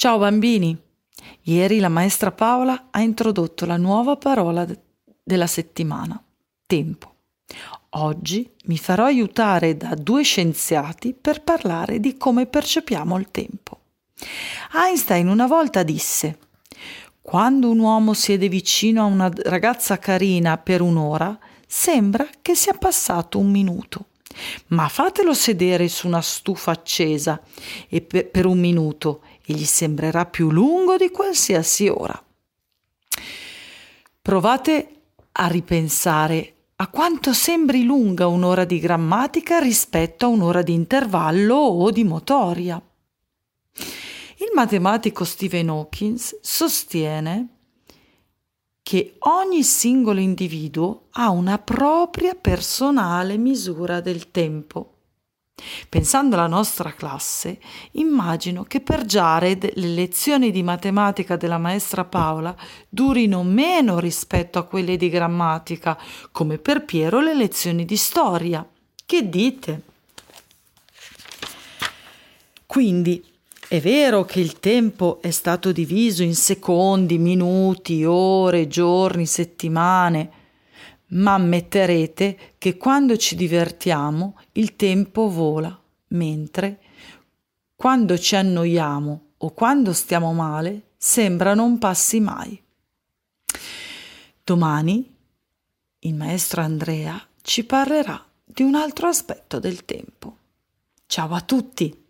Ciao bambini! Ieri la maestra Paola ha introdotto la nuova parola della settimana, tempo. Oggi mi farò aiutare da due scienziati per parlare di come percepiamo il tempo. Einstein una volta disse quando un uomo siede vicino a una ragazza carina per un'ora, sembra che sia passato un minuto. Ma fatelo sedere su una stufa accesa e per, per un minuto e gli sembrerà più lungo di qualsiasi ora. Provate a ripensare a quanto sembri lunga un'ora di grammatica rispetto a un'ora di intervallo o di motoria. Il matematico Stephen Hawking sostiene che ogni singolo individuo ha una propria personale misura del tempo. Pensando alla nostra classe, immagino che per Jared le lezioni di matematica della maestra Paola durino meno rispetto a quelle di grammatica, come per Piero le lezioni di storia. Che dite? Quindi è vero che il tempo è stato diviso in secondi, minuti, ore, giorni, settimane, ma ammetterete che quando ci divertiamo il tempo vola, mentre quando ci annoiamo o quando stiamo male sembra non passi mai. Domani il maestro Andrea ci parlerà di un altro aspetto del tempo. Ciao a tutti!